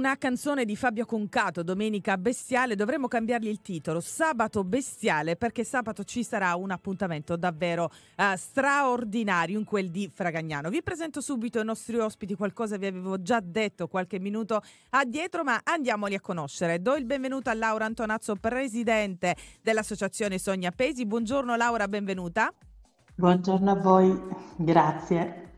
una canzone di Fabio Concato, Domenica Bestiale, dovremmo cambiargli il titolo, Sabato Bestiale, perché sabato ci sarà un appuntamento davvero uh, straordinario in quel di Fragagnano. Vi presento subito i nostri ospiti, qualcosa vi avevo già detto qualche minuto addietro, ma andiamoli a conoscere. Do il benvenuto a Laura Antonazzo, presidente dell'Associazione Sogna Pesi. Buongiorno Laura, benvenuta. Buongiorno a voi, grazie.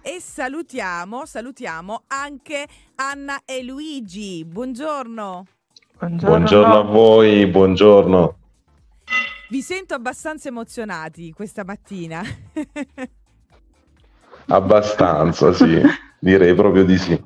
E salutiamo, salutiamo anche Anna e Luigi. Buongiorno. Buongiorno, buongiorno a voi, buongiorno. Vi sento abbastanza emozionati questa mattina. abbastanza, sì, direi proprio di sì.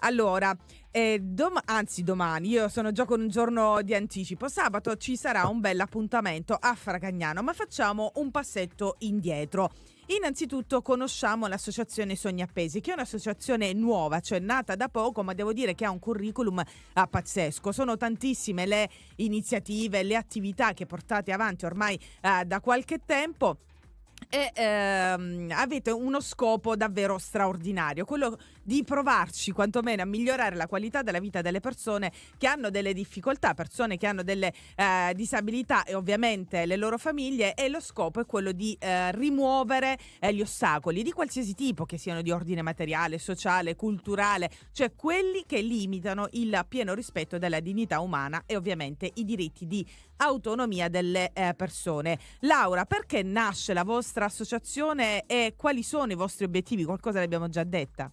Allora, eh, dom- anzi domani, io sono già con un giorno di anticipo, sabato ci sarà un bel appuntamento a Fragagnano, ma facciamo un passetto indietro. Innanzitutto conosciamo l'associazione Sogni Appesi, che è un'associazione nuova, cioè nata da poco, ma devo dire che ha un curriculum ah, pazzesco. Sono tantissime le iniziative, le attività che portate avanti ormai ah, da qualche tempo e ehm, avete uno scopo davvero straordinario, quello di provarci quantomeno a migliorare la qualità della vita delle persone che hanno delle difficoltà, persone che hanno delle eh, disabilità e ovviamente le loro famiglie e lo scopo è quello di eh, rimuovere eh, gli ostacoli di qualsiasi tipo, che siano di ordine materiale, sociale, culturale, cioè quelli che limitano il pieno rispetto della dignità umana e ovviamente i diritti di autonomia delle eh, persone. Laura, perché nasce la vostra associazione e quali sono i vostri obiettivi? Qualcosa l'abbiamo già detta.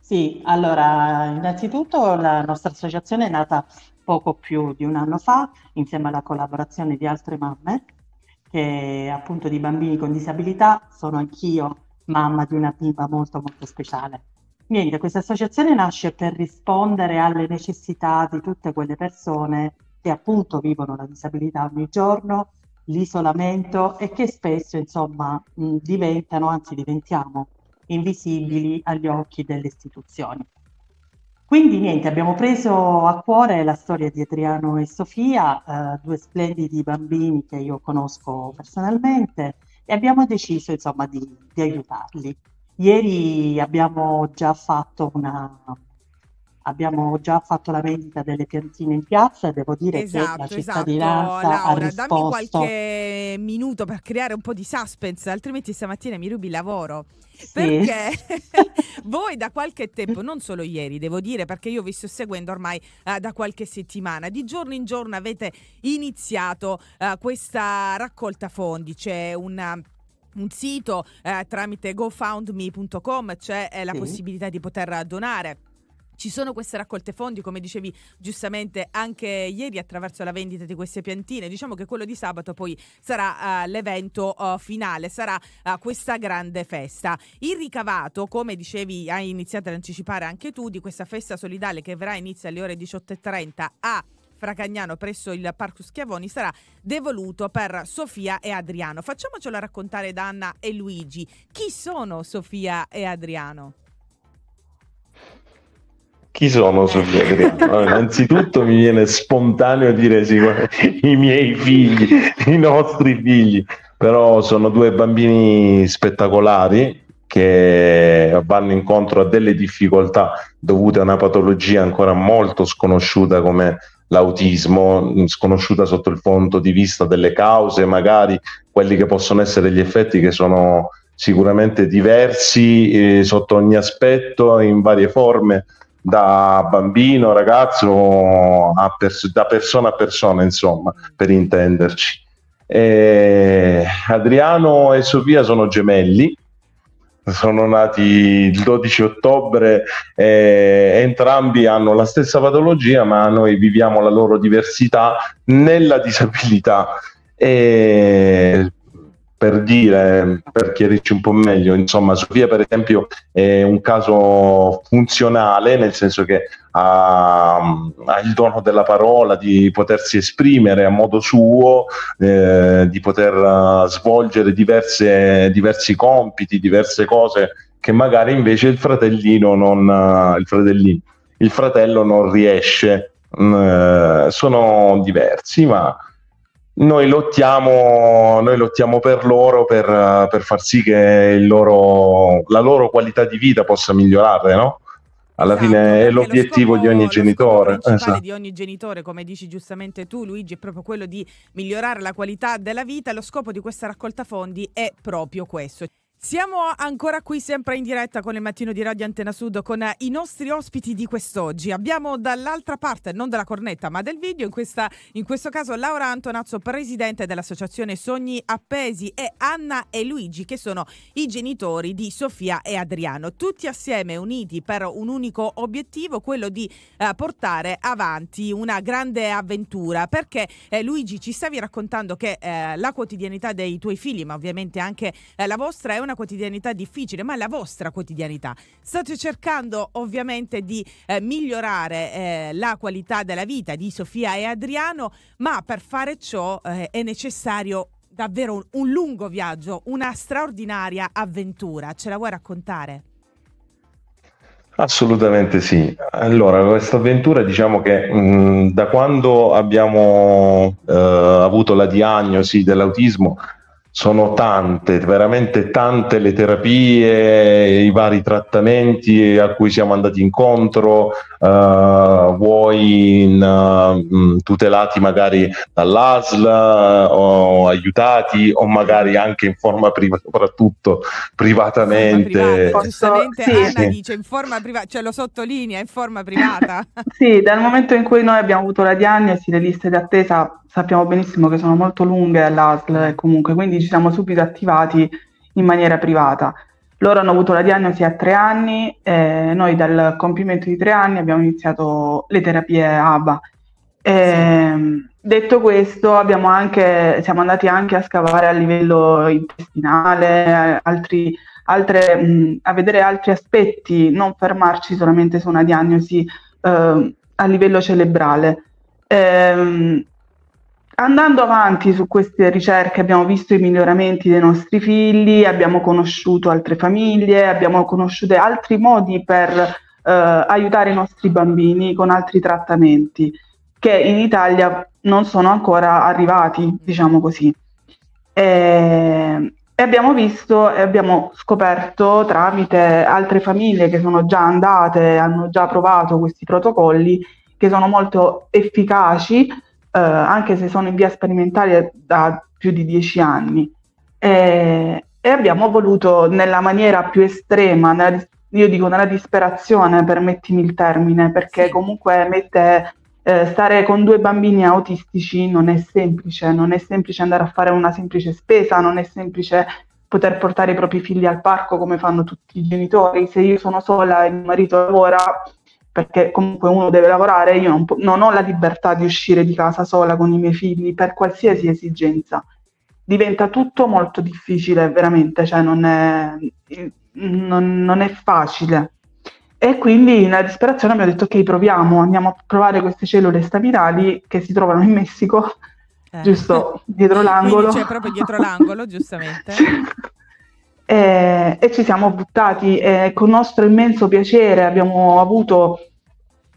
Sì, allora, innanzitutto la nostra associazione è nata poco più di un anno fa, insieme alla collaborazione di altre mamme, che appunto di bambini con disabilità, sono anch'io mamma di una bimba molto molto speciale. Niente, questa associazione nasce per rispondere alle necessità di tutte quelle persone che appunto vivono la disabilità ogni giorno, l'isolamento e che spesso insomma mh, diventano, anzi diventiamo invisibili agli occhi delle istituzioni. Quindi niente, abbiamo preso a cuore la storia di Adriano e Sofia, eh, due splendidi bambini che io conosco personalmente e abbiamo deciso insomma di, di aiutarli. Ieri abbiamo già fatto una, abbiamo già fatto la vendita delle piantine in piazza e devo dire esatto, che la esatto, cittadinanza esatto. Laura, ha risposto... dammi qualche minuto per creare un po' di suspense, altrimenti stamattina mi rubi il lavoro. Sì. Perché voi da qualche tempo, non solo ieri, devo dire, perché io vi sto seguendo ormai uh, da qualche settimana, di giorno in giorno avete iniziato uh, questa raccolta fondi, c'è una un sito eh, tramite gofoundme.com c'è eh, la sì. possibilità di poter donare ci sono queste raccolte fondi, come dicevi giustamente anche ieri attraverso la vendita di queste piantine. Diciamo che quello di sabato poi sarà uh, l'evento uh, finale, sarà uh, questa grande festa. Il ricavato, come dicevi, hai iniziato ad anticipare anche tu, di questa festa solidale che verrà inizia alle ore 18.30 a Fracagnano presso il Parco Schiavoni sarà devoluto per Sofia e Adriano. Facciamocelo raccontare da Anna e Luigi. Chi sono Sofia e Adriano? Chi sono Sofia Adriano? Allora, innanzitutto mi viene spontaneo dire sì, i miei figli, i nostri figli, però sono due bambini spettacolari che vanno incontro a delle difficoltà dovute a una patologia ancora molto sconosciuta come l'autismo, sconosciuta sotto il punto di vista delle cause, magari quelli che possono essere gli effetti che sono sicuramente diversi eh, sotto ogni aspetto, in varie forme, da bambino, ragazzo, pers- da persona a persona, insomma, per intenderci. E Adriano e Sofia sono gemelli, sono nati il 12 ottobre, e entrambi hanno la stessa patologia, ma noi viviamo la loro diversità nella disabilità. E per dire, per chiarirci un po' meglio, insomma, Sofia per esempio è un caso funzionale, nel senso che ha, ha il dono della parola, di potersi esprimere a modo suo, eh, di poter uh, svolgere diverse, diversi compiti, diverse cose che magari invece il fratellino non, uh, il, fratellino, il fratello non riesce. Uh, sono diversi, ma noi lottiamo, noi lottiamo per loro per, per far sì che loro, la loro qualità di vita possa migliorare, no? alla Esatto, fine è l'obiettivo di scopo, ogni lo scopo genitore. principale Esatto. di ogni genitore, come dici giustamente tu, Luigi, è proprio quello di migliorare la qualità della vita. Lo scopo di questa raccolta fondi è proprio questo. Siamo ancora qui sempre in diretta con il mattino di Radio Antena Sud con i nostri ospiti di quest'oggi. Abbiamo dall'altra parte, non della cornetta, ma del video, in, questa, in questo caso Laura Antonazzo, presidente dell'associazione Sogni Appesi, e Anna e Luigi, che sono i genitori di Sofia e Adriano, tutti assieme uniti per un unico obiettivo, quello di eh, portare avanti una grande avventura. Perché eh, Luigi ci stavi raccontando che eh, la quotidianità dei tuoi figli, ma ovviamente anche eh, la vostra, è una quotidianità difficile, ma è la vostra quotidianità. State cercando ovviamente di eh, migliorare eh, la qualità della vita di Sofia e Adriano, ma per fare ciò eh, è necessario davvero un, un lungo viaggio, una straordinaria avventura. Ce la vuoi raccontare? Assolutamente sì. Allora, questa avventura diciamo che mh, da quando abbiamo eh, avuto la diagnosi dell'autismo sono tante, veramente tante le terapie, i vari trattamenti a cui siamo andati incontro, eh, vuoi in, mh, tutelati magari dall'ASL eh, o aiutati o magari anche in forma privata, soprattutto privatamente. Privata, giustamente sì. Anna dice in forma privata, cioè lo sottolinea in forma privata. Sì, dal momento in cui noi abbiamo avuto la diagnosi, le liste d'attesa sappiamo benissimo che sono molto lunghe all'ASL e comunque, quindi ci siamo subito attivati in maniera privata. Loro hanno avuto la diagnosi a tre anni e noi dal compimento di tre anni abbiamo iniziato le terapie ABA. Ehm, detto questo, anche, siamo andati anche a scavare a livello intestinale, altri, altre, mh, a vedere altri aspetti, non fermarci solamente su una diagnosi eh, a livello cerebrale. Ehm, andando avanti su queste ricerche abbiamo visto i miglioramenti dei nostri figli, abbiamo conosciuto altre famiglie, abbiamo conosciuto altri modi per eh, aiutare i nostri bambini con altri trattamenti che in Italia non sono ancora arrivati, diciamo così. E, abbiamo visto e abbiamo scoperto tramite altre famiglie che sono già andate, hanno già provato questi protocolli, che sono molto efficaci, eh, anche se sono in via sperimentale da più di dieci anni. E, e abbiamo voluto, nella maniera più estrema, nella io dico nella disperazione, permettimi il termine, perché comunque mette eh, stare con due bambini autistici non è semplice, non è semplice andare a fare una semplice spesa, non è semplice poter portare i propri figli al parco come fanno tutti i genitori. Se io sono sola e mio marito lavora, perché comunque uno deve lavorare, io non, po- non ho la libertà di uscire di casa sola con i miei figli per qualsiasi esigenza. Diventa tutto molto difficile, veramente, cioè non è, non- non è facile. E quindi nella disperazione abbiamo detto ok, proviamo, andiamo a provare queste cellule staminali che si trovano in Messico, Eh. giusto dietro l'angolo. Quindi c'è proprio dietro l'angolo, giustamente. Sì. E, ci siamo buttati e con nostro immenso piacere abbiamo avuto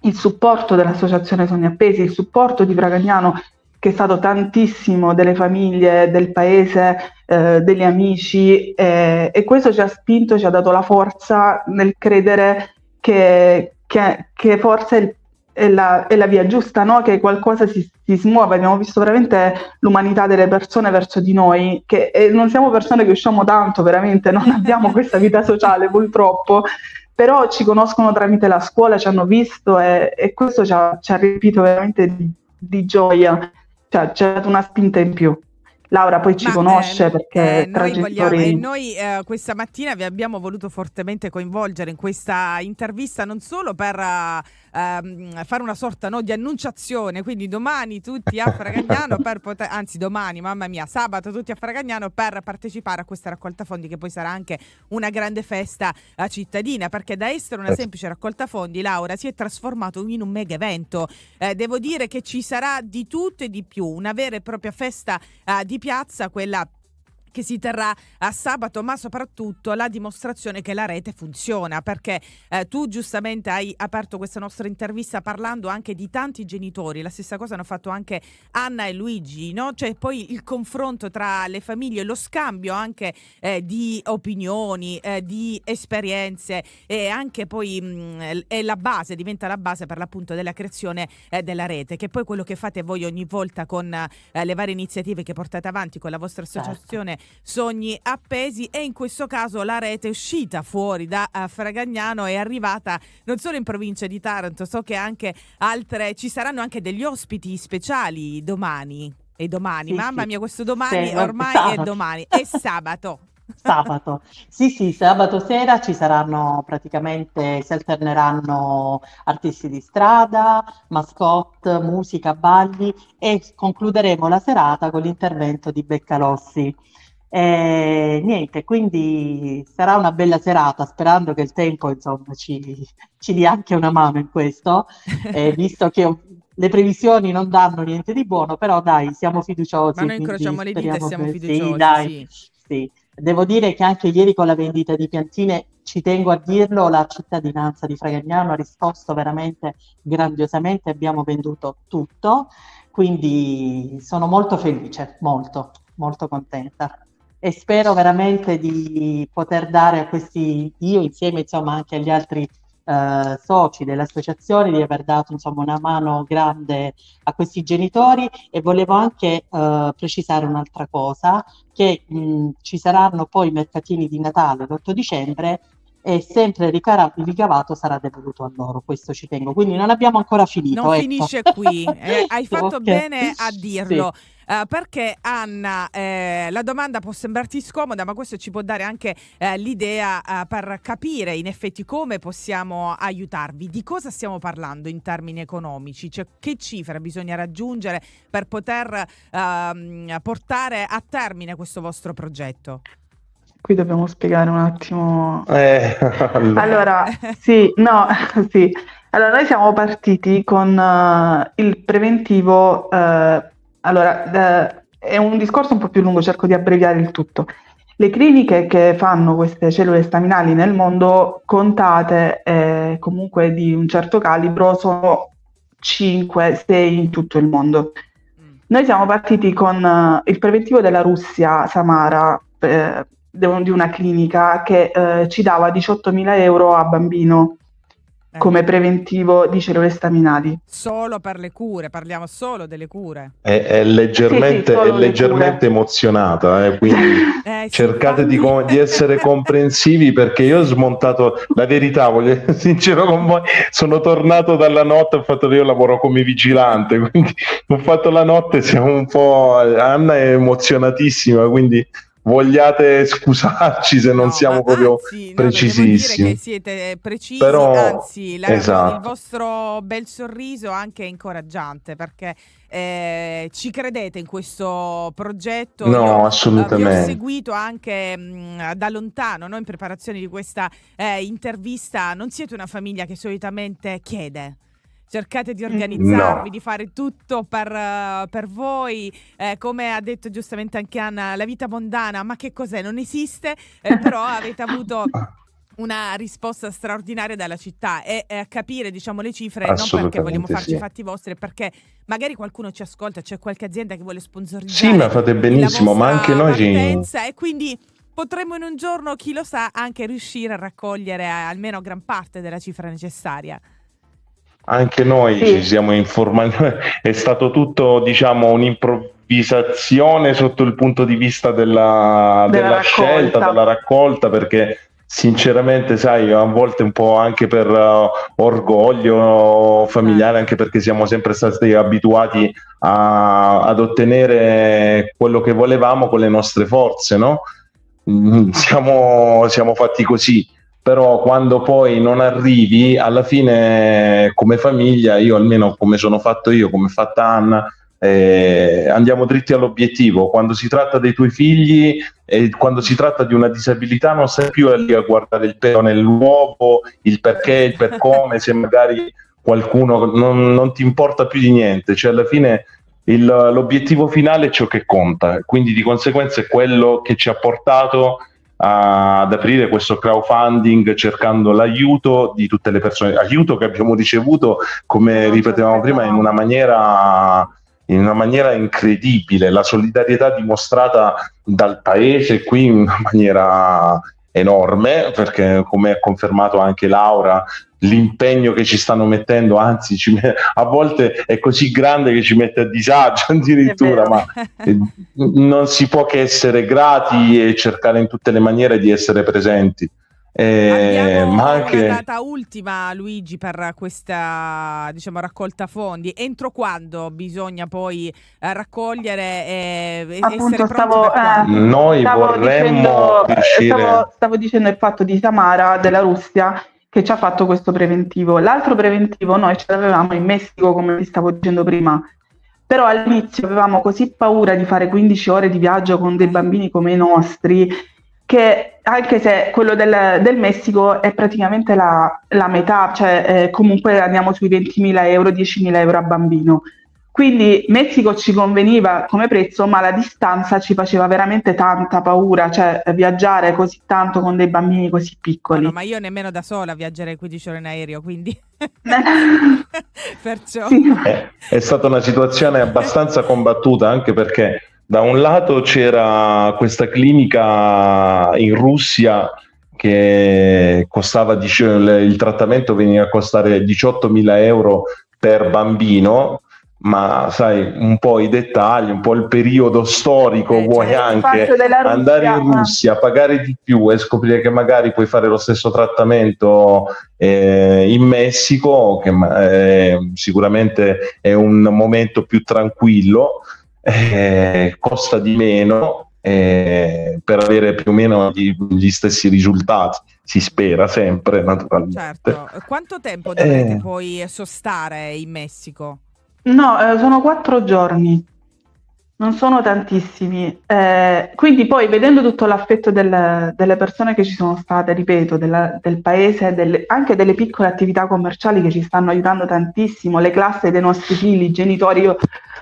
il supporto dell'Associazione Sogni Appesi, il supporto di Bragagnano che è stato tantissimo delle famiglie, del paese, eh, degli amici eh, e questo ci ha spinto, ci ha dato la forza nel credere che, che- che forse il- è la, è la via giusta, no? che qualcosa si, si smuove. Abbiamo visto veramente l'umanità delle persone verso di noi, che non siamo persone che usciamo tanto, veramente, non abbiamo questa vita sociale purtroppo, però ci conoscono tramite la scuola, ci hanno visto e, e questo ci ha, ci ha riempito veramente di, di gioia, cioè ci ha dato una spinta in più. Laura poi ci Ma, conosce eh, perché eh, tra noi, vogliamo- genitori... e noi eh, questa mattina vi abbiamo voluto fortemente coinvolgere in questa intervista non solo per eh, ehm, fare una sorta no, di annunciazione, quindi domani tutti a Fragagnano per poter, anzi domani, mamma mia, sabato tutti a Fragagnano per partecipare a questa raccolta fondi che poi sarà anche una grande festa eh, cittadina, perché da essere una Certo. semplice raccolta fondi, Laura, si è trasformato in un mega evento. Eh, devo dire che ci sarà di tutto e di più, una vera e propria festa eh, di piazza, quella che si terrà a sabato, ma soprattutto la dimostrazione che la rete funziona, perché eh, tu giustamente hai aperto questa nostra intervista parlando anche di tanti genitori, la stessa cosa hanno fatto anche Anna e Luigi, no? Cioè poi il confronto tra le famiglie, lo scambio anche eh, di opinioni, eh, di esperienze e anche poi mh, è la base, diventa la base per l'appunto della creazione eh, della rete, che poi quello che fate voi ogni volta con eh, le varie iniziative che portate avanti con la vostra Certo. associazione Sogni Appesi e in questo caso la rete è uscita fuori da uh, Fragagnano è arrivata non solo in provincia di Taranto, so che anche altre ci saranno anche degli ospiti speciali domani. E domani, Sì, mamma sì. mia, questo domani Sì, ormai è sabato. domani, è sabato. Sabato. Sì, sì, sabato sera ci saranno praticamente, si alterneranno artisti di strada, mascotte, musica, balli e concluderemo la serata con l'intervento di Beccalossi. E niente, quindi sarà una bella serata, sperando che il tempo, insomma, ci, ci dia anche una mano in questo, eh, visto che le previsioni non danno niente di buono, però dai, siamo fiduciosi. Ma noi incrociamo le dita e siamo che- fiduciosi. Sì, dai, sì. sì. Devo dire che anche ieri con la vendita di piantine, ci tengo a dirlo, la cittadinanza di Fragagnano ha risposto veramente grandiosamente, abbiamo venduto tutto, quindi sono molto felice, molto, molto contenta. E spero veramente di poter dare a questi, io insieme insomma anche agli altri eh, soci dell'associazione, di aver dato insomma una mano grande a questi genitori. E volevo anche eh, precisare un'altra cosa, che mh, ci saranno poi i mercatini di Natale l'8 dicembre e sempre ricara- ricavato sarà devoluto a loro, questo ci tengo. Quindi non abbiamo ancora finito. Non ecco. finisce qui, eh, hai fatto Ok. bene a Sì. dirlo. Eh, perché Anna, eh, la domanda può sembrarti scomoda, ma questo ci può dare anche eh, l'idea eh, per capire in effetti come possiamo aiutarvi. Di cosa stiamo parlando in termini economici? Cioè, che cifra bisogna raggiungere per poter ehm, portare a termine questo vostro progetto? Qui dobbiamo spiegare un attimo. Eh, allora. Allora, sì, no, sì. Allora, noi siamo partiti con eh, il preventivo. eh, allora, eh, è un discorso un po' più lungo, cerco di abbreviare il tutto. Le cliniche che fanno queste cellule staminali nel mondo, contate eh, comunque di un certo calibro, sono 5-6 in tutto il mondo. Mm. Noi siamo partiti con eh, il preventivo della Russia, Samara, eh, di una clinica che eh, ci dava 18.000 euro a bambino Eh, come preventivo di cellule staminali. Solo per le cure, parliamo solo delle cure. È, è leggermente, Sì, sì, è le leggermente cure. emozionata, eh, quindi Eh, sì, cercate di, com- di essere comprensivi perché io ho smontato la verità, voglio essere sincero con voi, sono tornato dalla notte, ho fatto io lavoro come vigilante, quindi ho fatto la notte, siamo un po'... Anna è emozionatissima, quindi vogliate scusarci se non No, siamo proprio anzi, no, precisissimi. dire che siete precisi, Però- anzi, la- esatto. il vostro bel sorriso anche è incoraggiante perché eh, ci credete in questo progetto. No, Io, eh, vi ho assolutamente. seguito anche mh, da lontano, no, in preparazione di questa eh, intervista. Non siete una famiglia che solitamente chiede. Cercate di organizzarvi, No. di fare tutto per, eh, per voi, Eh, come ha detto giustamente anche Anna, la vita mondana, ma che cos'è? Non esiste, eh, però avete avuto una risposta straordinaria dalla città e eh, capire diciamo le cifre non perché vogliamo farci i sì. fatti vostri, perché magari qualcuno ci ascolta, c'è qualche azienda che vuole sponsorizzare Sì, ma fate benissimo, ma anche noi ci... partenza e quindi potremmo in un giorno, chi lo sa, anche riuscire a raccogliere eh, almeno gran parte della cifra necessaria. Anche noi Sì. ci siamo informati, è stato tutto, diciamo, un'improvvisazione sotto il punto di vista della, Della della scelta, della raccolta, perché sinceramente, sai, a volte un po' anche per eh, orgoglio familiare, anche perché siamo sempre stati abituati a- ad ottenere quello che volevamo con le nostre forze, no? Mm, Siamo, siamo fatti così però quando poi non arrivi, alla fine come famiglia, io almeno come sono fatto io, come è fatta Anna, eh, andiamo dritti all'obiettivo. Quando si tratta dei tuoi figli e quando si tratta di una disabilità non stai più lì a guardare il pelo nell'uovo, il perché, il per come, se magari qualcuno non, non ti importa più di niente, cioè alla fine il, l'obiettivo finale è ciò che conta, quindi di conseguenza è quello che ci ha portato ad aprire questo crowdfunding cercando l'aiuto di tutte le persone, aiuto che abbiamo ricevuto, come ripetevamo prima, in una maniera in una maniera incredibile, la solidarietà dimostrata dal paese qui in una maniera enorme, perché come ha confermato anche Laura, l'impegno che ci stanno mettendo, anzi met- a volte è così grande che ci mette a disagio addirittura, ma eh, non si può che essere grati e cercare in tutte le maniere di essere presenti. Eh, ma anche... una data ultima, Luigi, per questa diciamo, raccolta fondi. Entro quando bisogna poi eh, raccogliere e Appunto, essere stavo, eh, Noi stavo vorremmo dicendo, riuscire... stavo, stavo dicendo il fatto di Samara della Russia che ci ha fatto questo preventivo. L'altro preventivo noi ce l'avevamo in Messico, come vi stavo dicendo prima, però all'inizio avevamo così paura di fare 15 ore di viaggio con dei bambini come i nostri che anche se quello del, del Messico è praticamente la, la metà, cioè eh, comunque andiamo sui 20.000 euro, 10.000 euro a bambino. Quindi Messico ci conveniva come prezzo, ma la distanza ci faceva veramente tanta paura, cioè viaggiare così tanto con dei bambini così piccoli. No, ma io nemmeno da sola viaggerei 15 ore in aereo, quindi... Perciò... Sì. È, è stata una situazione abbastanza combattuta anche perché da un lato c'era questa clinica in Russia che costava, il trattamento veniva a costare 18.000 euro per bambino, ma sai un po' i dettagli, un po' il periodo storico, eh, vuoi cioè, anche andare in Russia, pagare di più e scoprire che magari puoi fare lo stesso trattamento eh, in Messico, che eh, sicuramente è un momento più tranquillo eh, costa di meno eh, per avere più o meno gli, gli, stessi risultati. Si spera sempre, naturalmente. Certo. Quanto tempo dovrete eh. poi sostare in Messico? No, eh, sono quattro giorni. Non sono tantissimi, eh, quindi poi vedendo tutto l'affetto del, delle persone che ci sono state, ripeto, della, del paese, delle, anche delle piccole attività commerciali che ci stanno aiutando tantissimo, le classi dei nostri figli, i genitori, io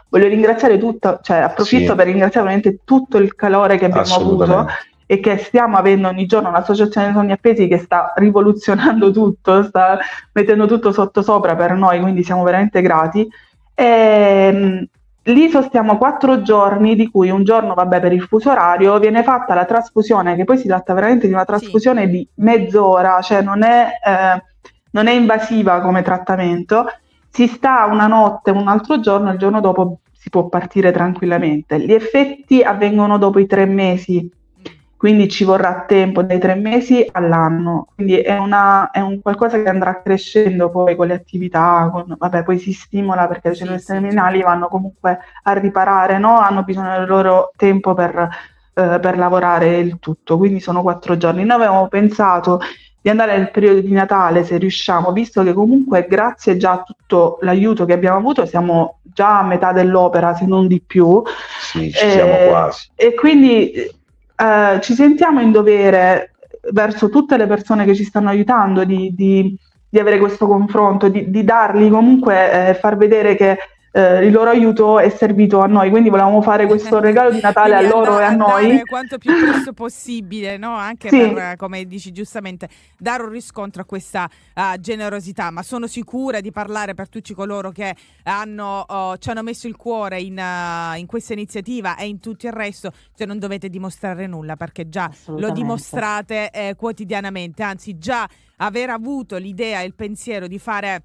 voglio ringraziare tutto, cioè approfitto sì. per ringraziare veramente tutto il calore che abbiamo avuto e che stiamo avendo ogni giorno l'associazione Sogni Appesi che sta rivoluzionando tutto, sta mettendo tutto sotto sopra per noi, quindi siamo veramente grati. E, ehm, lì sostiamo quattro giorni, di cui un giorno, vabbè, per il fuso orario, viene fatta la trasfusione, che poi si tratta veramente di una trasfusione sì. di mezz'ora, cioè non è, eh, non è invasiva come trattamento. Si sta una notte, un altro giorno, il giorno dopo si può partire tranquillamente. Gli effetti avvengono dopo i tre mesi, quindi ci vorrà tempo dai tre mesi all'anno, quindi è, una, è un qualcosa che andrà crescendo poi con le attività, con, vabbè poi si stimola perché le cellule staminali vanno comunque a riparare, no? hanno bisogno del loro tempo per, eh, per lavorare il tutto, quindi sono quattro giorni. Noi avevamo pensato di andare nel periodo di Natale se riusciamo, visto che comunque grazie già a tutto l'aiuto che abbiamo avuto siamo già a metà dell'opera, se non di più. Sì, ci siamo eh, quasi. E quindi eh, ci sentiamo in dovere verso tutte le persone che ci stanno aiutando di, di, di avere questo confronto, di, di dargli comunque, eh, far vedere che eh, il loro aiuto è servito a noi, quindi volevamo fare questo regalo di Natale a loro e a noi. Quanto più presto possibile, no? anche sì. per, come dici giustamente, dare un riscontro a questa uh, generosità, ma sono sicura di parlare per tutti coloro che hanno, uh, ci hanno messo il cuore in, uh, in, questa iniziativa e in tutto il resto, cioè non dovete dimostrare nulla perché già lo dimostrate eh, quotidianamente, anzi già aver avuto l'idea e il pensiero di fare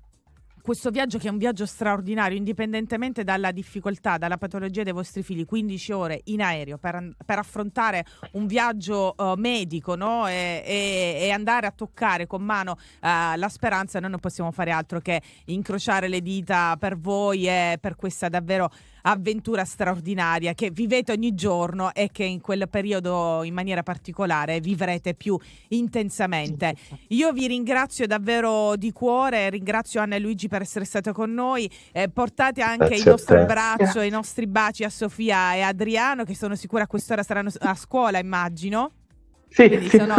questo viaggio che è un viaggio straordinario, indipendentemente dalla difficoltà, dalla patologia dei vostri figli, 15 ore in aereo per, per affrontare un viaggio uh, medico no? e, e, e, andare a toccare con mano uh, la speranza, noi non possiamo fare altro che incrociare le dita per voi e per questa davvero avventura straordinaria che vivete ogni giorno e che in quel periodo in maniera particolare vivrete più intensamente. Io vi ringrazio davvero di cuore, ringrazio Anna e Luigi per essere stato con noi, eh, portate anche Grazie il nostro abbraccio e i nostri baci a Sofia e Adriano che sono sicura a quest'ora saranno a scuola immagino. Sì, Quindi sì. sono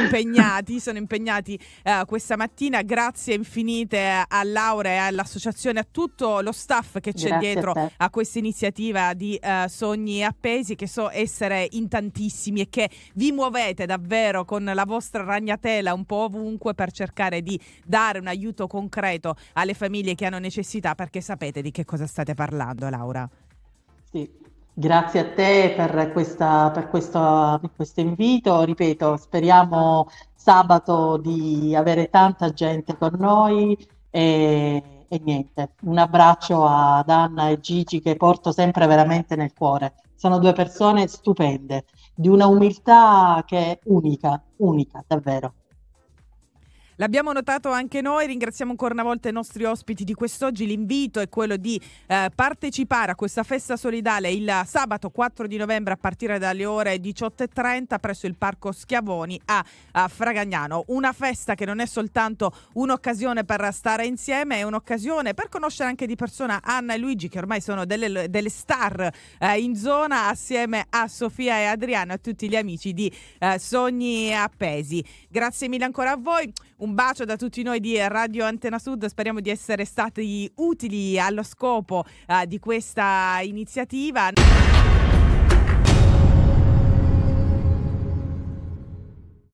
impegnati, sono impegnati eh, questa mattina. Grazie infinite a Laura e all'associazione, a tutto lo staff che c'è Grazie a dietro te. a, questa iniziativa di eh, Sogni Appesi, che so essere in tantissimi e che vi muovete davvero con la vostra ragnatela un po' ovunque per cercare di dare un aiuto concreto alle famiglie che hanno necessità, perché sapete di che cosa state parlando, Laura. Sì. Grazie a te per questa, per questo, per questo invito. Ripeto, speriamo sabato di avere tanta gente con noi e, e niente. Un abbraccio ad Anna e Gigi che porto sempre veramente nel cuore. Sono due persone stupende, di una umiltà che è unica, unica, davvero. L'abbiamo notato anche noi, ringraziamo ancora una volta i nostri ospiti di quest'oggi. L'invito è quello di eh, partecipare a questa festa solidale il sabato 4 di novembre a partire dalle ore 18.30 presso il Parco Schiavoni a, a Fragagnano. Una festa che non è soltanto un'occasione per stare insieme, è un'occasione per conoscere anche di persona Anna e Luigi che ormai sono delle, delle star eh, in zona assieme a Sofia e Adriano e a tutti gli amici di eh, Sogni Appesi. Grazie mille ancora a voi. Bacio da tutti noi di Radio Antena Sud, speriamo di essere stati utili allo scopo eh, di questa iniziativa.